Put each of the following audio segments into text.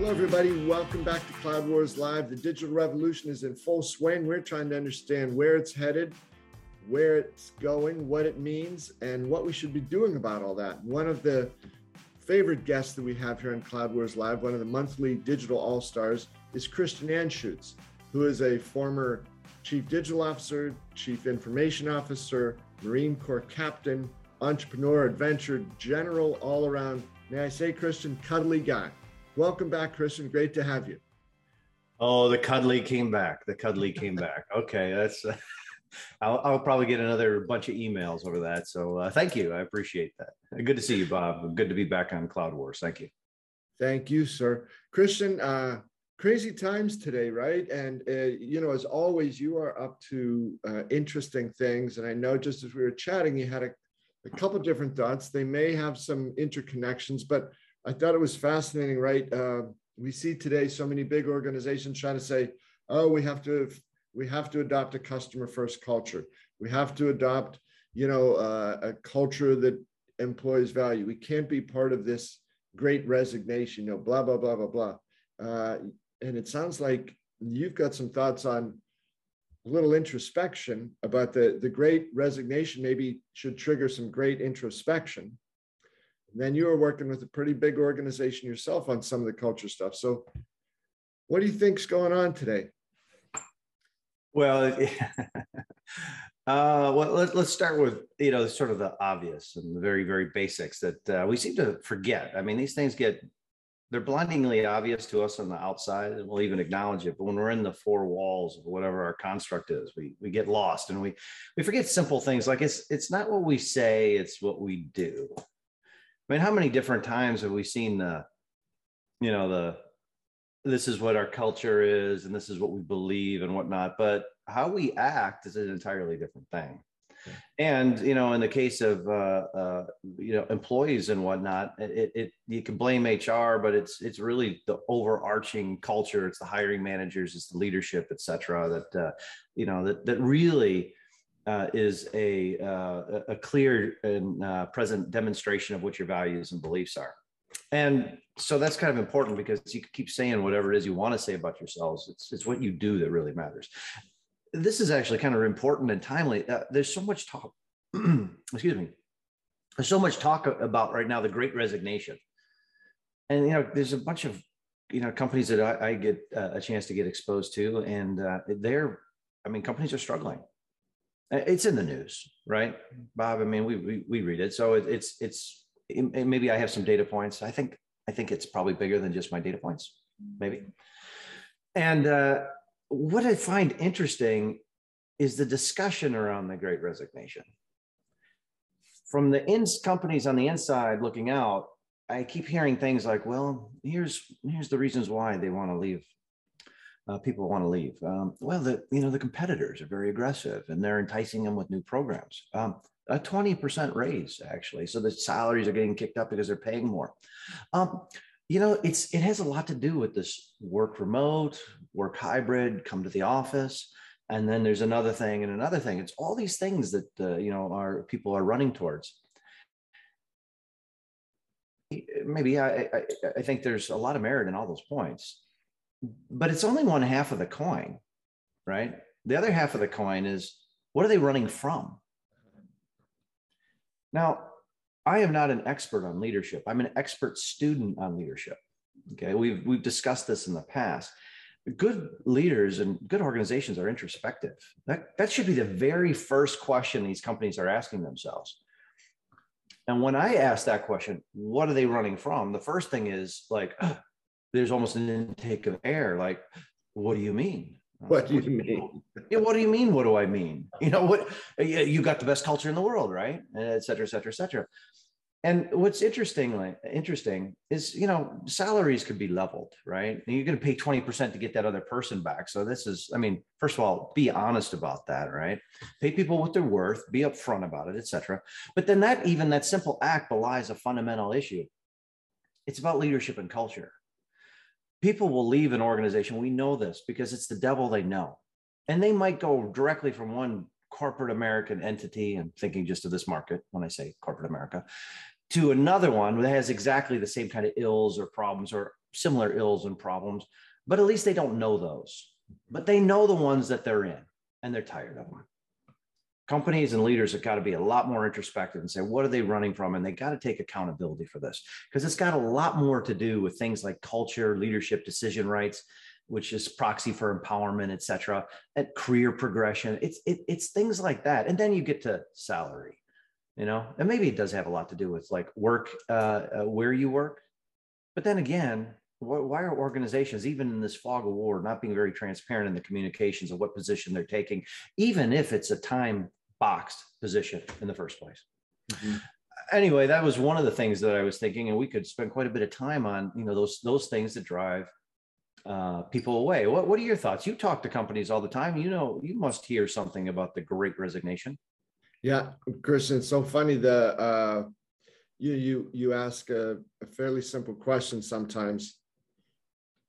Hello, everybody. Welcome back to Cloud Wars Live. The digital revolution is in full swing. We're trying to understand where it's headed, where it's going, what it means, and what we should be doing about all that. One of the favorite guests that we have here on Cloud Wars Live, one of the monthly digital all stars, is Christian Anschuetz, who is a former chief digital officer, chief information officer, Marine Corps captain, entrepreneur, adventure, general, all around, may I say, Christian, cuddly guy. Welcome back, Christian. Great to have you. Oh, the cuddly came back. The cuddly came back. Okay, that's. Uh, I'll, I'll, probably get another bunch of emails over that. So uh, thank you. I appreciate that. Good to see you, Bob. Good to be back on Cloud Wars. Thank you. Thank you, sir. Christian, uh, crazy times today, right? And uh, you know, as always, you are up to uh, interesting things. And I know just as we were chatting, you had a, a couple different thoughts. They may have some interconnections, but I thought it was fascinating, right? Uh, we see today so many big organizations trying to say, "Oh, we have to we have to adopt a customer first culture. We have to adopt, you know, uh, a culture that employs value. We can't be part of this great resignation, you know, blah blah blah blah blah." Uh, and it sounds like you've got some thoughts on a little introspection about the the great resignation. Maybe should trigger some great introspection then you were working with a pretty big organization yourself on some of the culture stuff. So, what do you think's going on today? Well, uh, well, let, us start with you know sort of the obvious and the very very basics that uh, we seem to forget. I mean, these things get they're blindingly obvious to us on the outside, and we'll even acknowledge it. But when we're in the four walls of whatever our construct is, we we get lost and we we forget simple things like it's it's not what we say, it's what we do. I mean, how many different times have we seen the, you know, the, this is what our culture is and this is what we believe and whatnot, but how we act is an entirely different thing. And you know, in the case of uh, uh, you know employees and whatnot, it, it you can blame HR, but it's it's really the overarching culture. It's the hiring managers, it's the leadership, et cetera. That uh, you know that that really uh, is a, uh, a clear and uh, present demonstration of what your values and beliefs are. And so that's kind of important because you keep saying whatever it is you want to say about yourselves. It's, it's what you do that really matters. This is actually kind of important and timely. Uh, there's so much talk, excuse me, there's so much talk about right now the great resignation. And, you know, there's a bunch of, you know, companies that I, I get uh, a chance to get exposed to, and uh, they're, I mean, companies are struggling it's in the news, right, Bob? I mean, we we, we read it, so it, it's it's it, maybe I have some data points. I think I think it's probably bigger than just my data points, maybe. And uh, what I find interesting is the discussion around the Great Resignation. From the ins companies on the inside looking out, I keep hearing things like, "Well, here's here's the reasons why they want to leave uh, people want to leave? Um, well, the you know the competitors are very aggressive and they're enticing them with new programs. Um, a 20% raise actually, so the salaries are getting kicked up because they're paying more. Um, you know, it's it has a lot to do with this work remote, work hybrid, come to the office, and then there's another thing and another thing. It's all these things that uh, you know our people are running towards maybe I, I, I, think there's a lot of merit in all those points but it's only one half of the coin, right? The other half of the coin is what are they running from? Now, I am not an expert on leadership. I'm an expert student on leadership. Okay, we've we've discussed this in the past. Good leaders and good organizations are introspective. That that should be the very first question these companies are asking themselves. And when I ask that question, what are they running from? The first thing is like, there's almost an intake of air. Like, what do you mean? What do you mean? yeah, what do you mean? What do I mean? You know what? You got the best culture in the world, right? Et cetera, et cetera, et cetera. And what's interesting, interesting is you know salaries could be leveled, right? And you're going to pay twenty percent to get that other person back. So this is, I mean, first of all, be honest about that, right? Pay people what they're worth, be upfront about it, et cetera. But then that even that simple act belies a fundamental issue. It's about leadership and culture people will leave an organization. We know this because it's the devil they know. And they might go directly from one corporate American entity, and thinking just of this market when I say corporate America, to another one that has exactly the same kind of ills or problems or similar ills and problems, but at least they don't know those. But they know the ones that they're in and they're tired of them. Companies and leaders have got to be a lot more introspective and say, what are they running from? And they got to take accountability for this because it's got a lot more to do with things like culture, leadership, decision rights, which is proxy for empowerment, et cetera, and career progression. It's it, it's things like that. And then you get to salary, you know, and maybe it does have a lot to do with like work, uh, uh, where you work. But then again, why are organizations, even in this fog of war, not being very transparent in the communications of what position they're taking, even if it's a time boxed position in the first place? Mm-hmm. Anyway, that was one of the things that I was thinking, and we could spend quite a bit of time on, you know, those those things that drive uh, people away. What What are your thoughts? You talk to companies all the time. You know, you must hear something about the Great Resignation. Yeah, Christian, it's so funny. The uh, you you you ask a, a fairly simple question sometimes,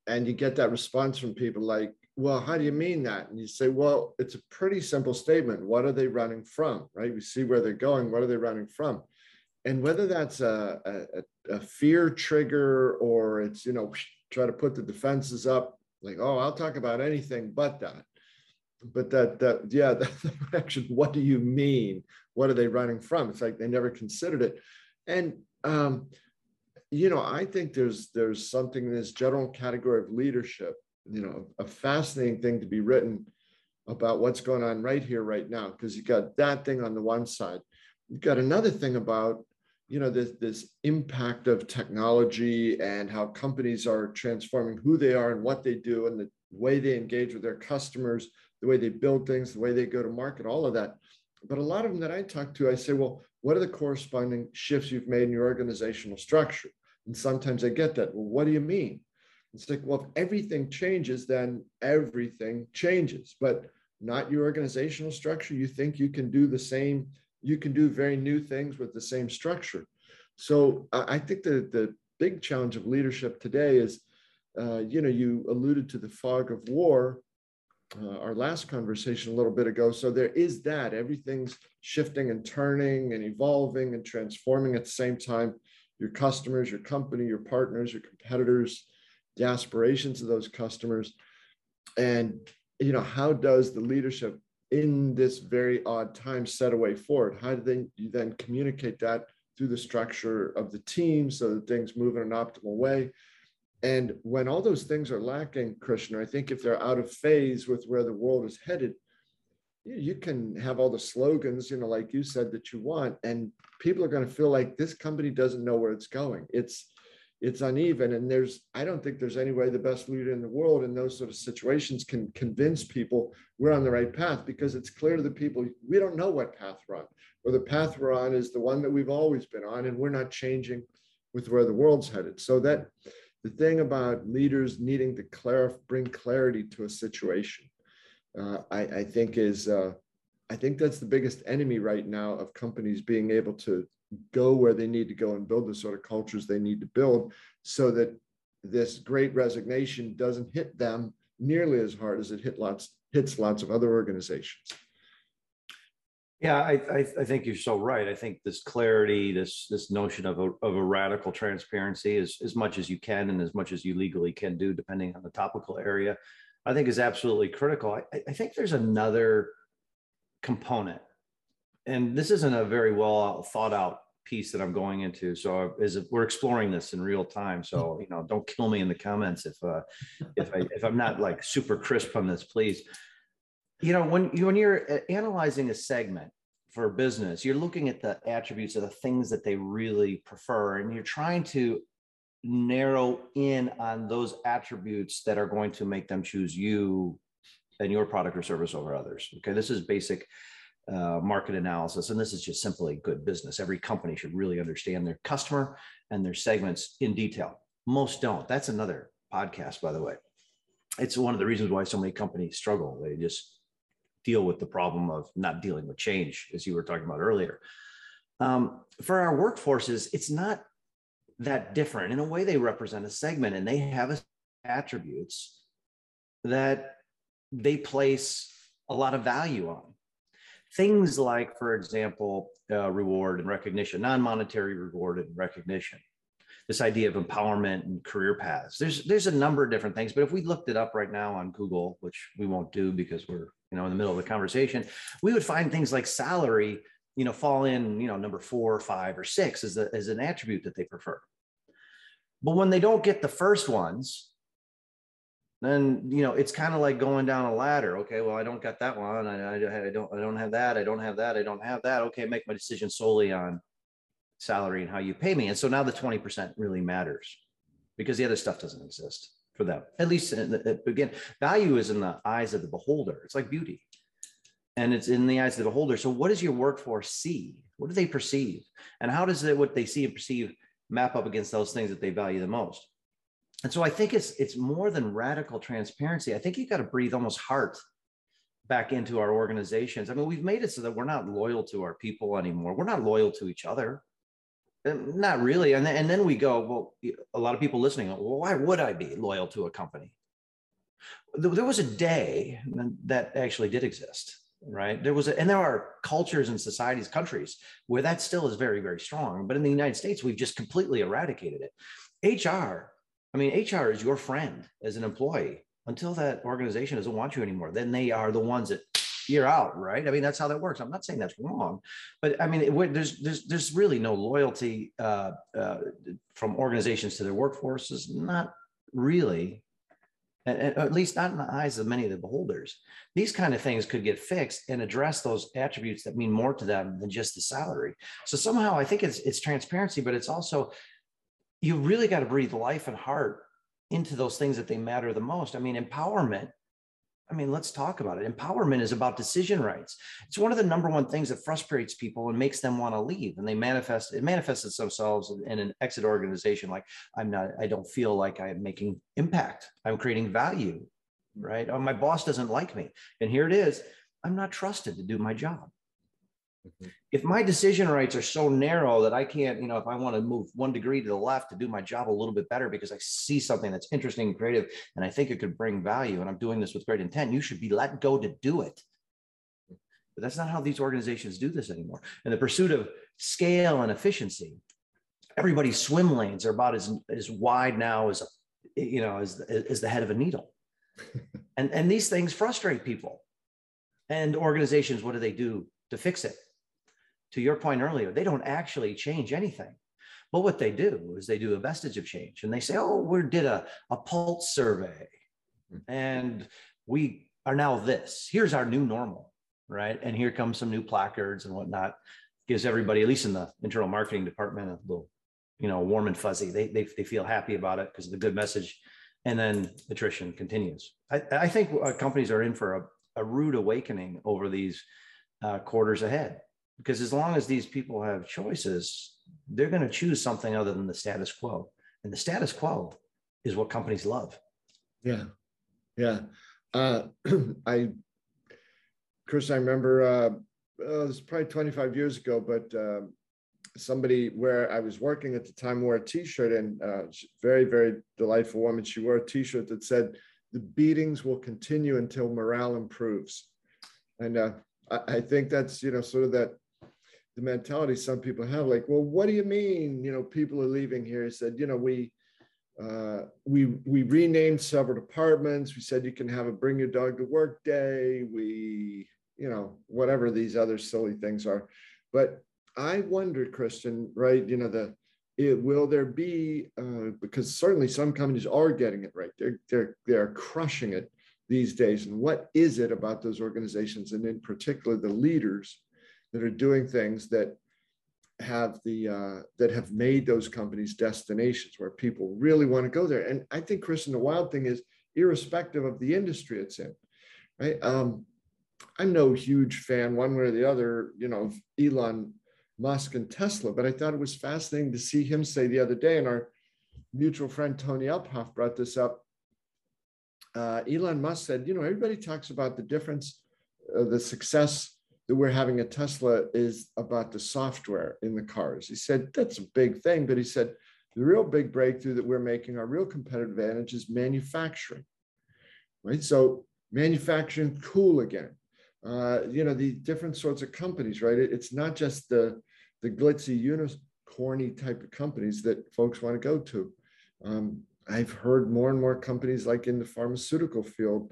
and you get that response from people like, well, how do you mean that? And you say, well, it's a pretty simple statement. What are they running from? Right? We see where they're going. What are they running from? And whether that's a, a, a fear trigger or it's, you know, try to put the defenses up, like, oh, I'll talk about anything but that. But that, that yeah, that reaction, what do you mean? What are they running from? It's like they never considered it. And um, you know, I think there's there's something in this general category of leadership, you know, a fascinating thing to be written about what's going on right here, right now, because you got that thing on the one side. You've got another thing about, you know, this this impact of technology and how companies are transforming who they are and what they do and the way they engage with their customers, the way they build things, the way they go to market, all of that. But a lot of them that I talk to, I say, well, what are the corresponding shifts you've made in your organizational structure? And sometimes I get that. Well, what do you mean? It's like, well, if everything changes, then everything changes, but not your organizational structure. You think you can do the same, you can do very new things with the same structure. So I think the, the big challenge of leadership today is, uh, you know, you alluded to the fog of war, uh, our last conversation a little bit ago. So there is that everything's shifting and turning and evolving and transforming at the same time your customers, your company, your partners, your competitors, the aspirations of those customers. And, you know, how does the leadership in this very odd time set a way forward? How do they, you then communicate that through the structure of the team so that things move in an optimal way? And when all those things are lacking, krishna I think if they're out of phase with where the world is headed, you can have all the slogans, you know, like you said that you want, and people are going to feel like this company doesn't know where it's going. It's it's uneven, and there's I don't think there's any way the best leader in the world in those sort of situations can convince people we're on the right path because it's clear to the people we don't know what path we're on, or the path we're on is the one that we've always been on, and we're not changing with where the world's headed. So that the thing about leaders needing to clarify, bring clarity to a situation uh, I, I, think is uh, I think that's the biggest enemy right now of companies being able to go where they need to go and build the sort of cultures they need to build so that this great resignation doesn't hit them nearly as hard as it hit lots hits lots of other organizations. Yeah, I, I, I, think you're so right. I think this clarity, this this notion of a, of a radical transparency, is as much as you can and as much as you legally can do, depending on the topical area, I think is absolutely critical. I, I think there's another component, and this isn't a very well thought out piece that I'm going into. So as we're exploring this in real time. So you know, don't kill me in the comments if uh, if I if I'm not like super crisp on this, please. You know, when you when you're uh, analyzing a segment for business, you're looking at the attributes of the things that they really prefer, and you're trying to narrow in on those attributes that are going to make them choose you and your product or service over others. Okay, this is basic uh, market analysis, and this is just simply good business. Every company should really understand their customer and their segments in detail. Most don't. That's another podcast, by the way. It's one of the reasons why so many companies struggle. They just deal with the problem of not dealing with change, as you were talking about earlier. Um, for our workforces, it's not that different. In a way, they represent a segment and they have attributes that they place a lot of value on. Things like, for example, uh, reward and recognition, non monetary reward and recognition. this idea of empowerment and career paths. There's there's a number of different things, but if we looked it up right now on Google, which we won't do because we're you know in the middle of the conversation, we would find things like salary, you know, fall in you know number four, five, or six as a, as an attribute that they prefer. But when they don't get the first ones, then you know it's kind of like going down a ladder. Okay, well I don't got that one. I, I, I don't I don't have that. I don't have that. I don't have that. Okay, make my decision solely on salary and how you pay me. And so now the 20% really matters because the other stuff doesn't exist for them. At least the, again, value is in the eyes of the beholder. It's like beauty. And it's in the eyes of the beholder. So what does your workforce see? What do they perceive? And how does it, what they see and perceive map up against those things that they value the most? And so I think it's it's more than radical transparency. I think you got to breathe almost heart back into our organizations. I mean, we've made it so that we're not loyal to our people anymore. We're not loyal to each other. Not really. And then, and then we go, well, a lot of people listening, well, why would I be loyal to a company? There was a day that actually did exist, right? There was, a, and there are cultures and societies, countries where that still is very, very strong. But in the United States, we've just completely eradicated it. HR, I mean, HR is your friend as an employee until that organization doesn't want you anymore. Then they are the ones that you're out, right? I mean, that's how that works. I'm not saying that's wrong, but I mean, it, there's there's there's really no loyalty uh, uh, from organizations to their workforces. Not really, at least not in the eyes of many of the beholders. These kind of things could get fixed and address those attributes that mean more to them than just the salary. So somehow, I think it's it's transparency, but it's also you really got to breathe life and heart into those things that they matter the most. I mean, empowerment I mean, let's talk about it. Empowerment is about decision rights. It's one of the number one things that frustrates people and makes them want to leave. And they manifest it manifests themselves in an exit organization like I'm not, I don't feel like I'm making impact. I'm creating value, right? Oh, my boss doesn't like me. And here it is. I'm not trusted to do my job. Mm-hmm. If my decision rights are so narrow that I can't, you know, if I want to move one degree to the left to do my job a little bit better because I see something that's interesting and creative and I think it could bring value and I'm doing this with great intent, you should be let go to do it. But that's not how these organizations do this anymore. In the pursuit of scale and efficiency, everybody's swim lanes are about as, as wide now as, you know, as, as the head of a needle. and, and these things frustrate people. And organizations, what do they do to fix it? To your point earlier, they don't actually change anything. But what they do is they do a vestige of change and they say, oh, we did a, a pulse survey and we are now this. Here's our new normal, right? And here comes some new placards and whatnot. Gives everybody, at least in the internal marketing department, a little, you know, warm and fuzzy. They, they, they feel happy about it because of the good message. And then attrition continues. I, I think uh, companies are in for a, a rude awakening over these uh, quarters ahead because as long as these people have choices, they're going to choose something other than the status quo. And the status quo is what companies love. Yeah. Yeah. Uh, I, Chris, I remember uh, oh, it was probably 25 years ago, but uh, somebody where I was working at the time wore a T-shirt, and uh, very, very delightful woman. She wore a T-shirt that said, "The beatings will continue until morale improves," and uh, I, I think that's you know sort of that the mentality some people have like well what do you mean you know people are leaving here? He said you know we uh, we we renamed several departments. We said you can have a bring your dog to work day. We you know whatever these other silly things are. But i wonder christian right you know the it, will there be uh, because certainly some companies are getting it right. They're they're they're crushing it these days. And what is it about those organizations and in particular the leaders that are doing things that have the uh, that have made those companies destinations where people really want to go there. And I think, Chris, and the wild thing is, irrespective of the industry it's in, right? Um, I'm no huge fan, one way or the other, you know, of Elon Musk and Tesla, but I thought it was fascinating to see him say the other day, and our mutual friend Tony Uphoff brought this up. Uh, Elon Musk said, you know, everybody talks about the difference, uh, the success that we're having a Tesla is about the software in the cars. He said, that's a big thing. But he said, the real big breakthrough that we're making, our real competitive advantage is manufacturing, right? So manufacturing cool again. Uh, you know, the different sorts of companies, right? It, it's not just the, the glitzy unicorny type of companies that folks want to go to. Um, I've heard more and more companies like in the pharmaceutical field.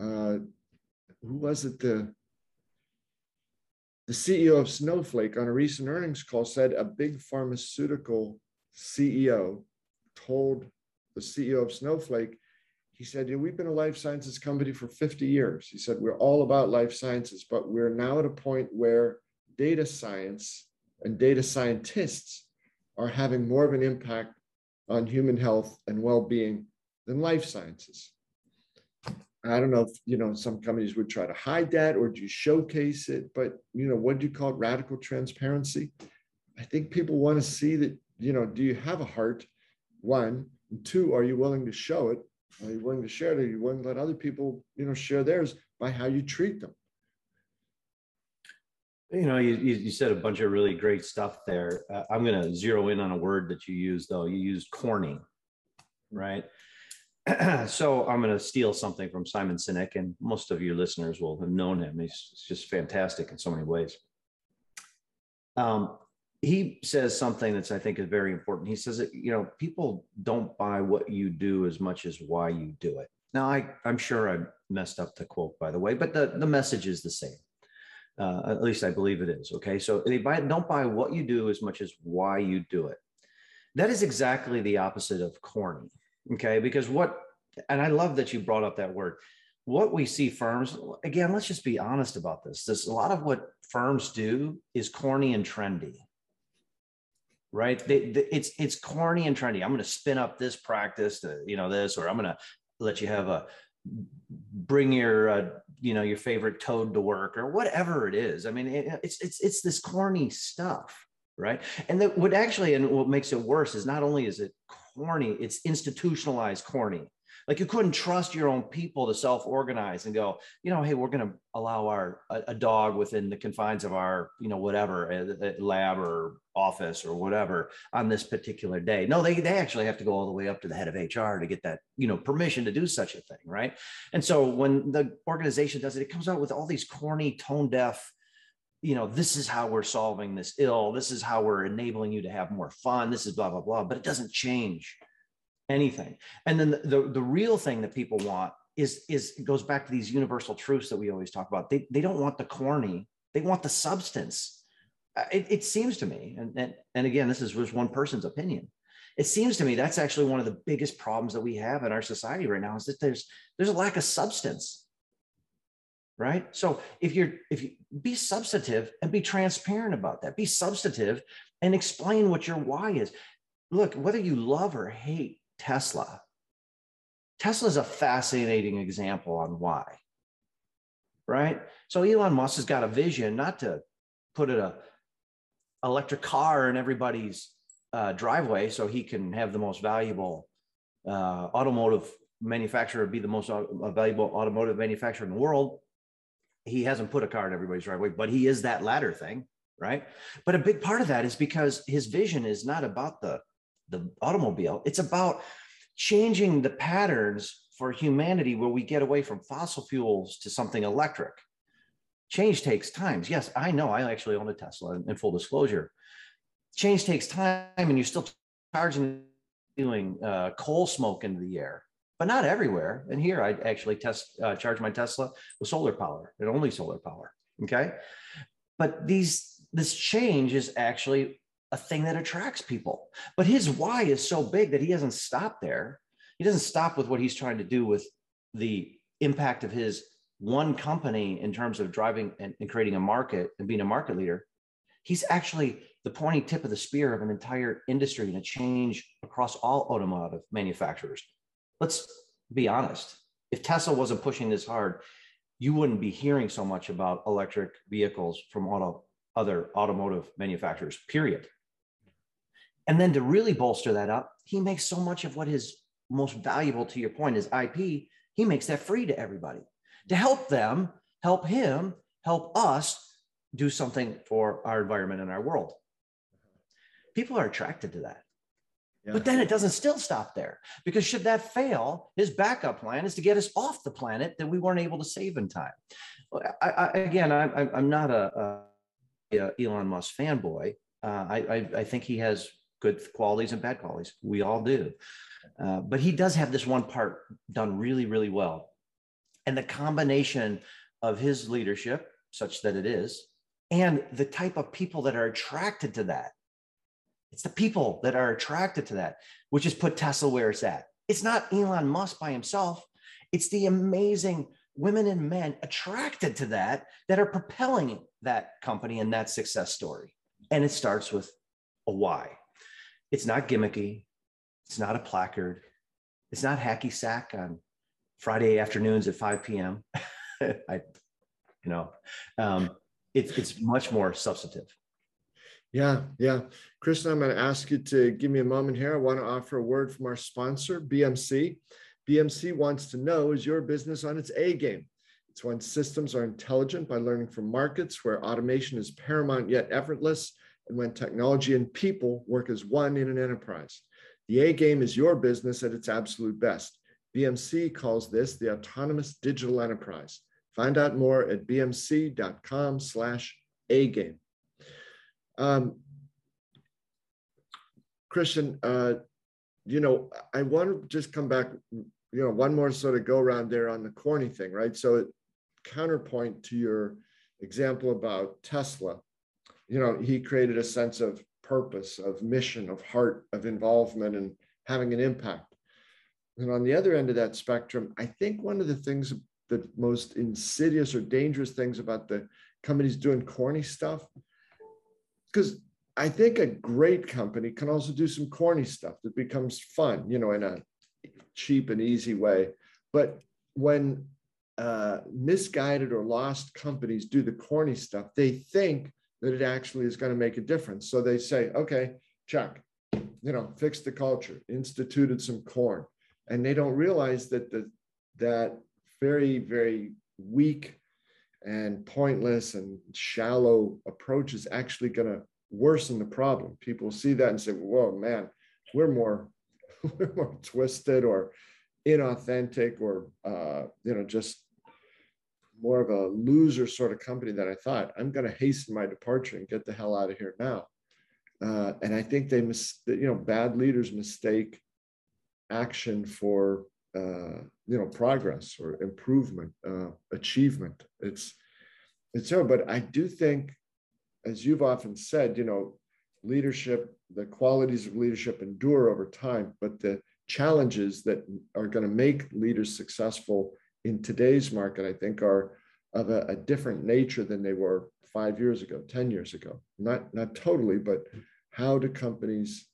Uh, who was it? The the CEO of Snowflake on a recent earnings call said a big pharmaceutical CEO told the CEO of Snowflake, he said, yeah, We've been a life sciences company for 50 years. He said, We're all about life sciences, but we're now at a point where data science and data scientists are having more of an impact on human health and well being than life sciences. I don't know if you know some companies would try to hide that or do you showcase it, but you know, what do you call it? Radical transparency. I think people want to see that, you know, do you have a heart? One, and two, are you willing to show it? Are you willing to share it? Are you willing to let other people, you know, share theirs by how you treat them? You know, you, you said a bunch of really great stuff there. Uh, I'm going to zero in on a word that you used, though. You used corny, right? so I'm going to steal something from Simon Sinek, and most of your listeners will have known him. He's just fantastic in so many ways. Um, he says something that's I think is very important. He says that you know people don't buy what you do as much as why you do it. Now I I'm sure I messed up the quote by the way, but the the message is the same. Uh, at least I believe it is. Okay, so they buy don't buy what you do as much as why you do it. That is exactly the opposite of corny. Okay, because what, and I love that you brought up that word. What we see firms, again, let's just be honest about this. There's a lot of what firms do is corny and trendy, right? They, they, it's it's corny and trendy. I'm going to spin up this practice to you know this, or I'm going to let you have a bring your uh, you know your favorite toad to work or whatever it is. I mean, it, it's it's it's this corny stuff, right? And that what actually and what makes it worse is not only is it corny, it's institutionalized corny. Like you couldn't trust your own people to self-organize and go, you know, hey, we're going to allow our a, a, dog within the confines of our, you know, whatever a, a lab or office or whatever on this particular day. No, they they actually have to go all the way up to the head of HR to get that, you know, permission to do such a thing, right? And so when the organization does it, it comes out with all these corny, tone deaf you know, this is how we're solving this ill. This is how we're enabling you to have more fun. This is blah, blah, blah. But it doesn't change anything. And then the, the, the real thing that people want is, is it goes back to these universal truths that we always talk about. They, they don't want the corny, they want the substance. Uh, it, it seems to me, and, and, and again, this is just one person's opinion. It seems to me that's actually one of the biggest problems that we have in our society right now is that there's there's a lack of substance right? So if you're if you be substantive and be transparent about that. Be substantive and explain what your why is. Look whether you love or hate tesla tesla is a fascinating example on why right? So elon musk has got a vision not to put a electric car in everybody's uh, driveway so he can have the most valuable uh, automotive manufacturer be the most valuable automotive manufacturer in the world he hasn't put a car in everybody's driveway, but he is that ladder thing, right? But a big part of that is because his vision is not about the the automobile; it's about changing the patterns for humanity where we get away from fossil fuels to something electric. Change takes time. Yes, I know. I actually own a Tesla. In full disclosure, change takes time, and you're still charging, doing uh, coal smoke into the air but not everywhere. And here I actually test uh, charge my Tesla with solar power and only solar power. Okay, but these this change is actually a thing that attracts people. But his why is so big that he doesn't stop there. He doesn't stop with what he's trying to do with the impact of his one company in terms of driving and, and creating a market and being a market leader. He's actually the pointy tip of the spear of an entire industry and a change across all automotive manufacturers let's be honest. If Tesla wasn't pushing this hard, you wouldn't be hearing so much about electric vehicles from auto, other automotive manufacturers, period. And then to really bolster that up, he makes so much of what is most valuable to your point is IP. He makes that free to everybody to help them, help him, help us do something for our environment and our world. People are attracted to that. But then it doesn't still stop there because should that fail, his backup plan is to get us off the planet that we weren't able to save in time. I, I, again, I, am not a, a, Elon Musk fanboy. Uh, I, I, I think he has good qualities and bad qualities. We all do. Uh, but he does have this one part done really, really well. And the combination of his leadership, such that it is, and the type of people that are attracted to that. It's the people that are attracted to that, which has put Tesla where it's at. It's not Elon Musk by himself. It's the amazing women and men attracted to that that are propelling that company and that success story. And it starts with a why. It's not gimmicky. It's not a placard. It's not hacky sack on Friday afternoons at 5 p.m. I, you know, um, it's it's much more substantive. Yeah, yeah. Christian, I'm going to ask you to give me a moment here. I want to offer a word from our sponsor, BMC. BMC wants to know is your business on its A game? It's when systems are intelligent by learning from markets where automation is paramount yet effortless, and when technology and people work as one in an enterprise. The A game is your business at its absolute best. BMC calls this the autonomous digital enterprise. Find out more at bmc.com slash A game. Um, Christian, uh, you know, I want to just come back, you know, one more sort of go around there on the corny thing, right? So, counterpoint to your example about Tesla, you know, he created a sense of purpose, of mission, of heart, of involvement, and having an impact. And on the other end of that spectrum, I think one of the things, the most insidious or dangerous things about the companies doing corny stuff, because I think a great company can also do some corny stuff that becomes fun, you know, in a cheap and easy way. But when uh, misguided or lost companies do the corny stuff, they think that it actually is going to make a difference. So they say, okay, check, you know, fix the culture, instituted some corn. And they don't realize that the that very, very weak and pointless and shallow approach is actually going to worsen the problem. People see that and say, whoa, man, we're more, we're more twisted or inauthentic or, uh, you know, just more of a loser sort of company than I thought. I'm going to hasten my departure and get the hell out of here now. Uh, and I think they, mis- you know, bad leaders mistake action for, uh, you know, progress or improvement, uh, achievement. It's, it's so, but I do think as you've often said, you know, leadership, the qualities of leadership endure over time, but the challenges that are going to make leaders successful in today's market, I think, are of a, a, different nature than they were five years ago, 10 years ago. Not, not totally, but how do companies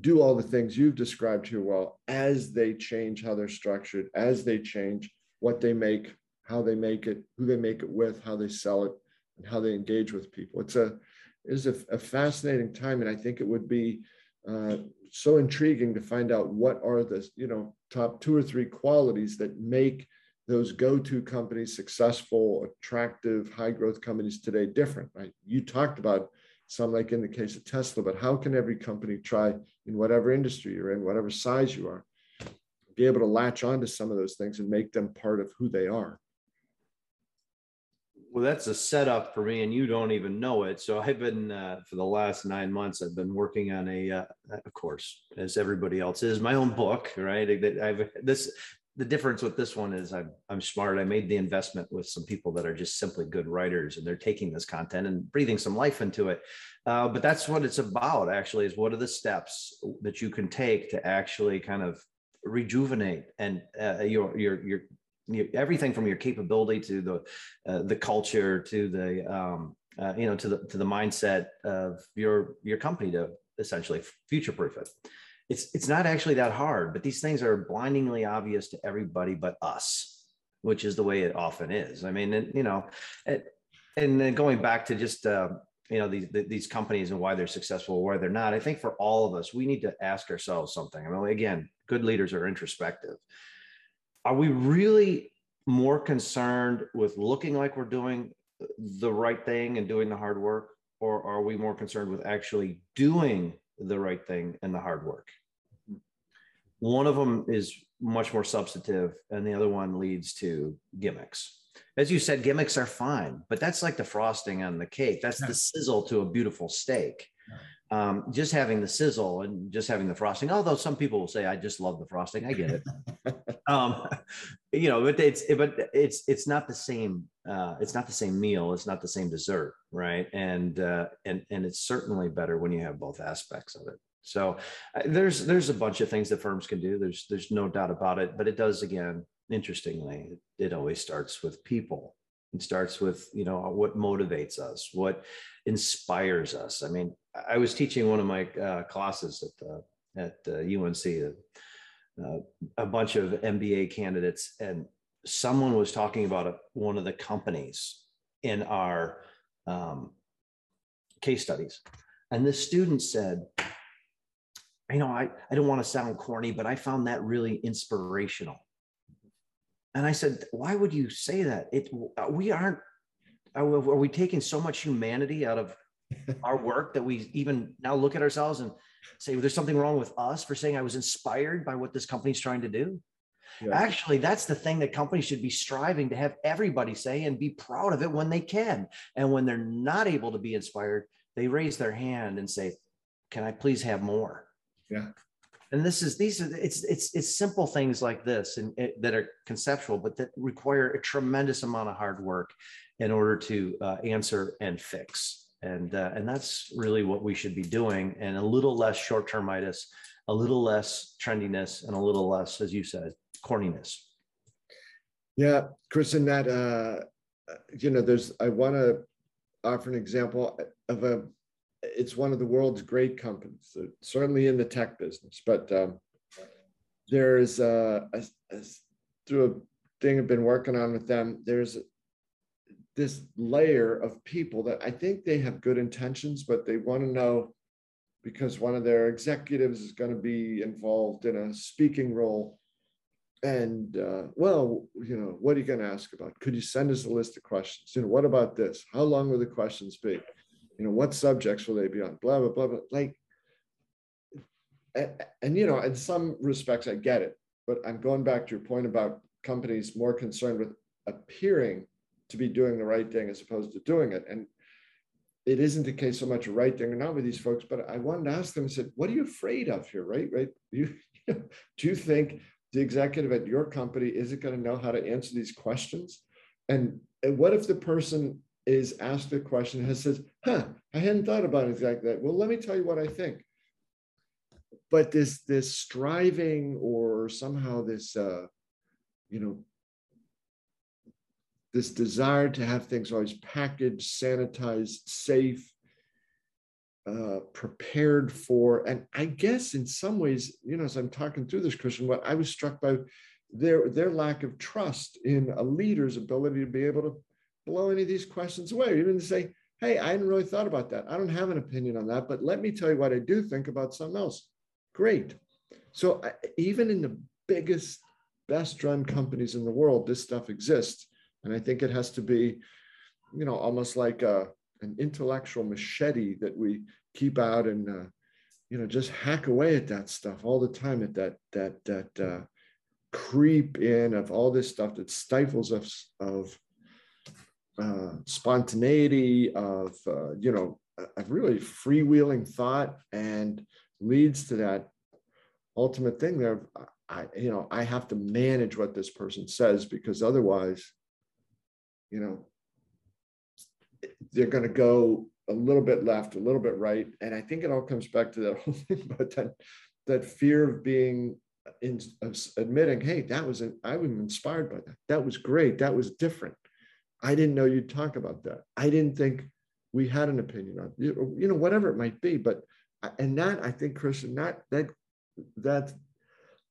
do all the things you've described here well as they change how they're structured, as they change what they make how they make it, who they make it with, how they sell it, and how they engage with people. It's a is a, a fascinating time, and I think it would be uh, so intriguing to find out what are the you know top two or three qualities that make those go-to companies successful, attractive, high-growth companies today different. Right? You talked about some, like in the case of Tesla, but how can every company try in whatever industry you're in, whatever size you are, be able to latch onto some of those things and make them part of who they are? Well, that's a setup for me, and you don't even know it. So I've been uh, for the last nine months. I've been working on a, uh, of course, as everybody else is, my own book. Right? I've this. The difference with this one is I'm I'm smart. I made the investment with some people that are just simply good writers, and they're taking this content and breathing some life into it. Uh, but that's what it's about. Actually, is what are the steps that you can take to actually kind of rejuvenate and uh, your your your everything from your capability to the uh, the culture to the um, uh, you know to the to the mindset of your your company to essentially future proof it it's it's not actually that hard but these things are blindingly obvious to everybody but us which is the way it often is. I mean and, you know it, and then going back to just uh, you know these these companies and why they're successful why they're not i think for all of us we need to ask ourselves something. I mean again good leaders are introspective. Are we really more concerned with looking like we're doing the right thing and doing the hard work or are we more concerned with actually doing the right thing and the hard work. Mm-hmm. One of them is much more substantive and the other one leads to gimmicks. As you said gimmicks are fine but that's like the frosting on the cake. That's the sizzle to a beautiful steak um, just having the sizzle and just having the frosting although some people will say i just love the frosting. I get it. Um, you know but it's but it's it's not the same uh, it's not the same meal it's not the same dessert right? And uh, and and it's certainly better when you have both aspects of it. So uh, there's there's a bunch of things that firms can do there's there's no doubt about it but it does again interestingly it, it always starts with people. It starts with you know what motivates us what inspires us. I mean i was teaching one of my uh, classes at the at the unc uh, a bunch of mba candidates and someone was talking about a, one of the companies in our um, case studies and the student said you know i, I don't want to sound corny but i found that really inspirational and I said, why would you say that? It we aren't. Are we taking so much humanity out of our work that we even now look at ourselves and say well, there's something wrong with us for saying I was inspired by what this company's trying to do? Yeah. Actually, that's the thing that companies should be striving to have everybody say and be proud of it when they can. And when they're not able to be inspired, they raise their hand and say, "Can I please have more?" Yeah and this is these are it's it's it's simple things like this and it, that are conceptual but that require a tremendous amount of hard work in order to uh, answer and fix and uh, and that's really what we should be doing and a little less short-termitis a little less trendiness and a little less as you said corniness yeah chris and that uh you know there's i want to offer an example of a it's one of the world's great companies, certainly in the tech business. But um, there's a, a, a, through a thing I've been working on with them. There's this layer of people that I think they have good intentions, but they want to know because one of their executives is going to be involved in a speaking role. And uh, well, you know, what are you going to ask about? Could you send us a list of questions? You know, what about this? How long will the questions be? you know, what subjects will they be on? Blah, blah, blah, blah. Like, and, and, you know, in some respects, I get it. But I'm going back to your point about companies more concerned with appearing to be doing the right thing as opposed to doing it. And it isn't the case so much right thing or not with these folks, but I wanted to ask them, I said, what are you afraid of here, right? Right? You, do you think the executive at your company isn't going to know how to answer these questions? And, and what if the person is asked a question and says, huh, I hadn't thought about it exactly that. Well, let me tell you what I think. But this this striving or somehow this uh, you know this desire to have things always packaged, sanitized, safe, uh, prepared for, and I guess in some ways, you know, as I'm talking through this, Christian, what I was struck by their their lack of trust in a leader's ability to be able to blow any of these questions away, even to say, hey, I hadn't really thought about that. I don't have an opinion on that, but let me tell you what I do think about something else. Great. So even in the biggest, best run companies in the world, this stuff exists. And I think it has to be, you know, almost like a, an intellectual machete that we keep out and, uh, you know, just hack away at that stuff all the time at that, that, that, uh, creep in of all this stuff that stifles us of uh, spontaneity, of uh, you know, a, really freewheeling thought, and leads to that ultimate thing there. I, you know, I have to manage what this person says because otherwise, you know, they're going to go a little bit left, a little bit right, and I think it all comes back to that whole thing about that that fear of being in of admitting, hey, that was an, I was inspired by that. That was great. That was different. I didn't know you'd talk about that. I didn't think we had an opinion on you know whatever it might be. But and that I think Christian that that that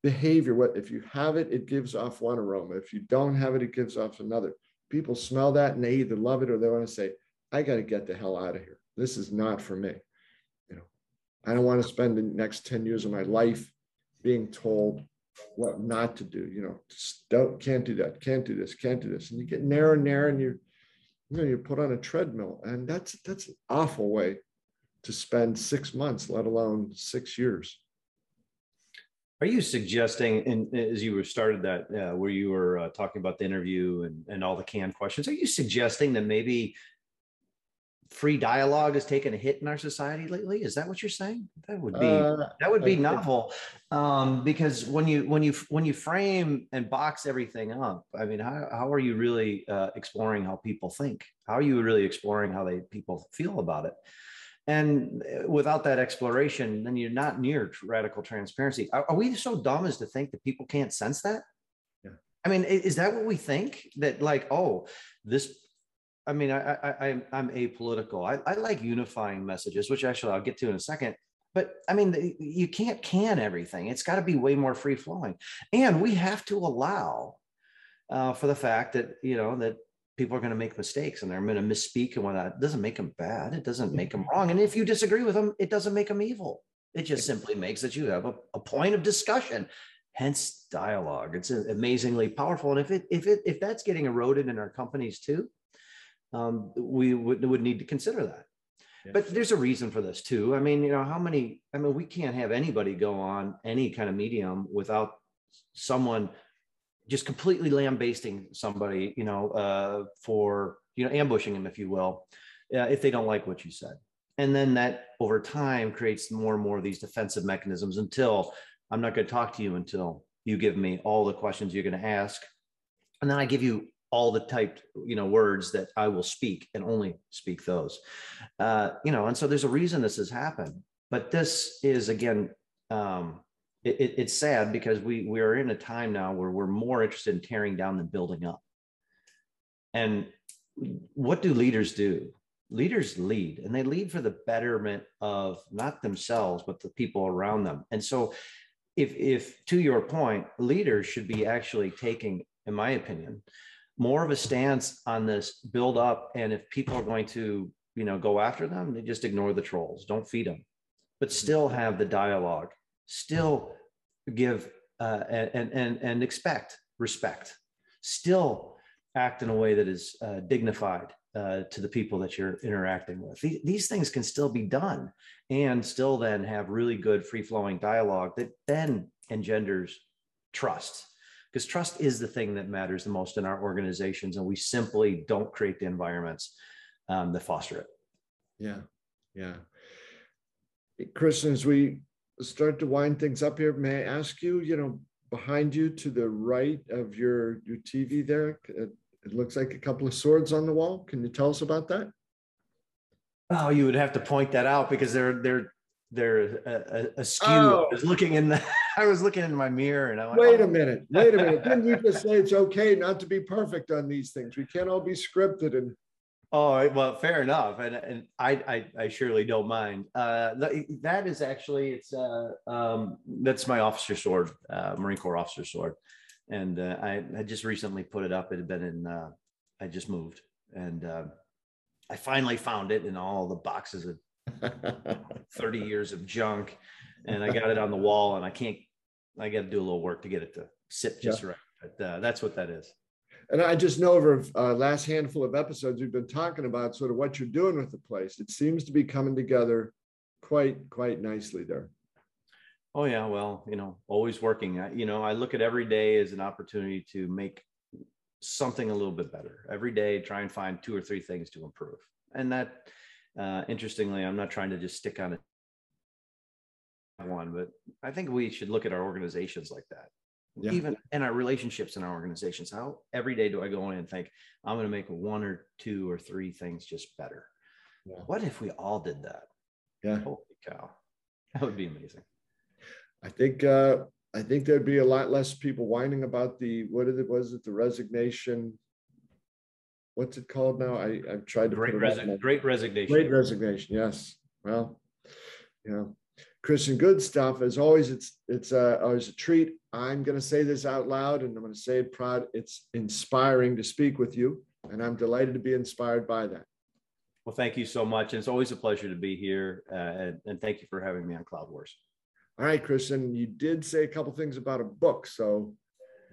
behavior. What if you have it, it gives off one aroma. If you don't have it, it gives off another. People smell that and they either love it or they want to say, "I got to get the hell out of here. This is not for me." You know, I don't want to spend the next ten years of my life being told what not to do. You know, don't can't do that, can't do this, can't do this, and you get narrow and narrow, and you you know you put on a treadmill, and that's that's an awful way to spend six months, let alone six years. Are you suggesting, and as you were started that, uh, where you were uh, talking about the interview and, and all the canned questions, are you suggesting that maybe free dialogue has taken a hit in our society lately? Is that what you're saying? That would be uh, that would be novel, um, because when you when you when you frame and box everything up, I mean, how how are you really uh, exploring how people think? How are you really exploring how they people feel about it? And uh, without that exploration, then you're not near radical transparency. Are, are, we so dumb as to think that people can't sense that? Yeah. I mean, is that what we think? That like, oh, this. I mean, I, I, I I'm apolitical. I, I like unifying messages, which actually I'll get to in a second. But I mean, you can't can everything. It's got to be way more free flowing, and we have to allow uh, for the fact that you know that people are going to make mistakes and they're going to misspeak and whatnot. It doesn't make them bad. It doesn't make them wrong. And if you disagree with them, it doesn't make them evil. It just simply makes that you have a, a point of discussion. Hence dialogue. It's amazingly powerful. And if it if it if that's getting eroded in our companies too, um, we would, would need to consider that. But there's a reason for this too. I mean, you know, how many? I mean, we can't have anybody go on any kind of medium without someone just completely lambasting somebody, you know, uh, for you know ambushing them, if you will, uh, if they don't like what you said, and then that over time creates more and more of these defensive mechanisms until I'm not going to talk to you until you give me all the questions you're going to ask, and then I give you all the typed you know words that I will speak and only speak those, uh, you know, and so there's a reason this has happened, but this is again. Um, it, it, it's sad because we we are in a time now where we're more interested in tearing down than building up. And what do leaders do? Leaders lead, and they lead for the betterment of not themselves but the people around them. And so, if if to your point, leaders should be actually taking, in my opinion, more of a stance on this build up. And if people are going to you know go after them, they just ignore the trolls, don't feed them, but mm-hmm. still have the dialogue still give uh, and, and, and expect respect, still act in a way that is uh, dignified uh, to the people that you're interacting with. These, these things can still be done and still then have really good free flowing dialogue that then engenders trust. Because trust is the thing that matters the most in our organizations and we simply don't create the environments um, that foster it. Yeah. Yeah. Christians we start to wind things up here, may I ask you, you know, behind you to the right of your, your TV there, it, it looks like a couple of swords on the wall. Can you tell us about that? Oh, you would have to point that out because they're they're they're uh, askew. Oh. I was looking in the I was looking in my mirror and I went, wait oh. a minute, wait a minute. Didn't you just say it's okay not to be perfect on these things? We can't all be scripted and Oh well, fair enough, and and I I, I surely don't mind. Uh, that is actually it's uh um that's my officer sword, uh, Marine Corps officer sword, and uh, I I just recently put it up. It had been in uh, I just moved, and uh, I finally found it in all the boxes of thirty years of junk, and I got it on the wall, and I can't. I got to do a little work to get it to sit just yeah. right. But uh, that's what that is and I just know over uh, last handful of episodes we've been talking about sort of what you're doing with the place. It seems to be coming together quite quite nicely there. Oh yeah, well, you know, always working. I, you know, I look at every day as an opportunity to make something a little bit better. Every day, try and find two or three things to improve. And that, uh, interestingly, I'm not trying to just stick on it one, but I think we should look at our organizations like that yeah. even in our relationships in our organizations how every day do i go in and think i'm going to make one or two or three things just better. Yeah. what if we all did that? Yeah. Holy cow. That would be amazing. I think uh i think there'd be a lot less people whining about the what it was it the resignation? What's it called now? I i've tried to great, resi- great resignation. Great resignation yes. Well yeah Christian, good stuff. As always, it's it's uh, always a treat. I'm going to say this out loud, and I'm going to say it proud. It's inspiring to speak with you, and I'm delighted to be inspired by that. Well, thank you so much. It's always a pleasure to be here, uh, and, and, thank you for having me on Cloud Wars. All right, Christian, you did say a couple things about a book, so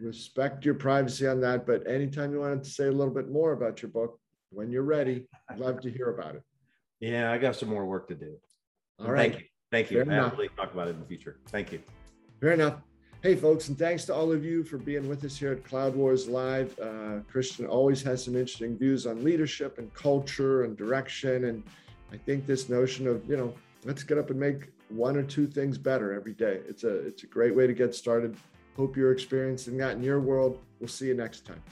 respect your privacy on that. But anytime you wanted to say a little bit more about your book, when you're ready, I'd love to hear about it. Yeah, I got some more work to do. All right. Thank you. Thank you. Fair I enough. really talk about it in the future. Thank you. Fair enough. Hey, folks, and thanks to all of you for being with us here at Cloud Wars Live. Uh, Christian always has some interesting views on leadership and culture and direction. And I think this notion of, you know, let's get up and make one or two things better every day. It's a it's a great way to get started. Hope you're experiencing that in your world. We'll see you next time.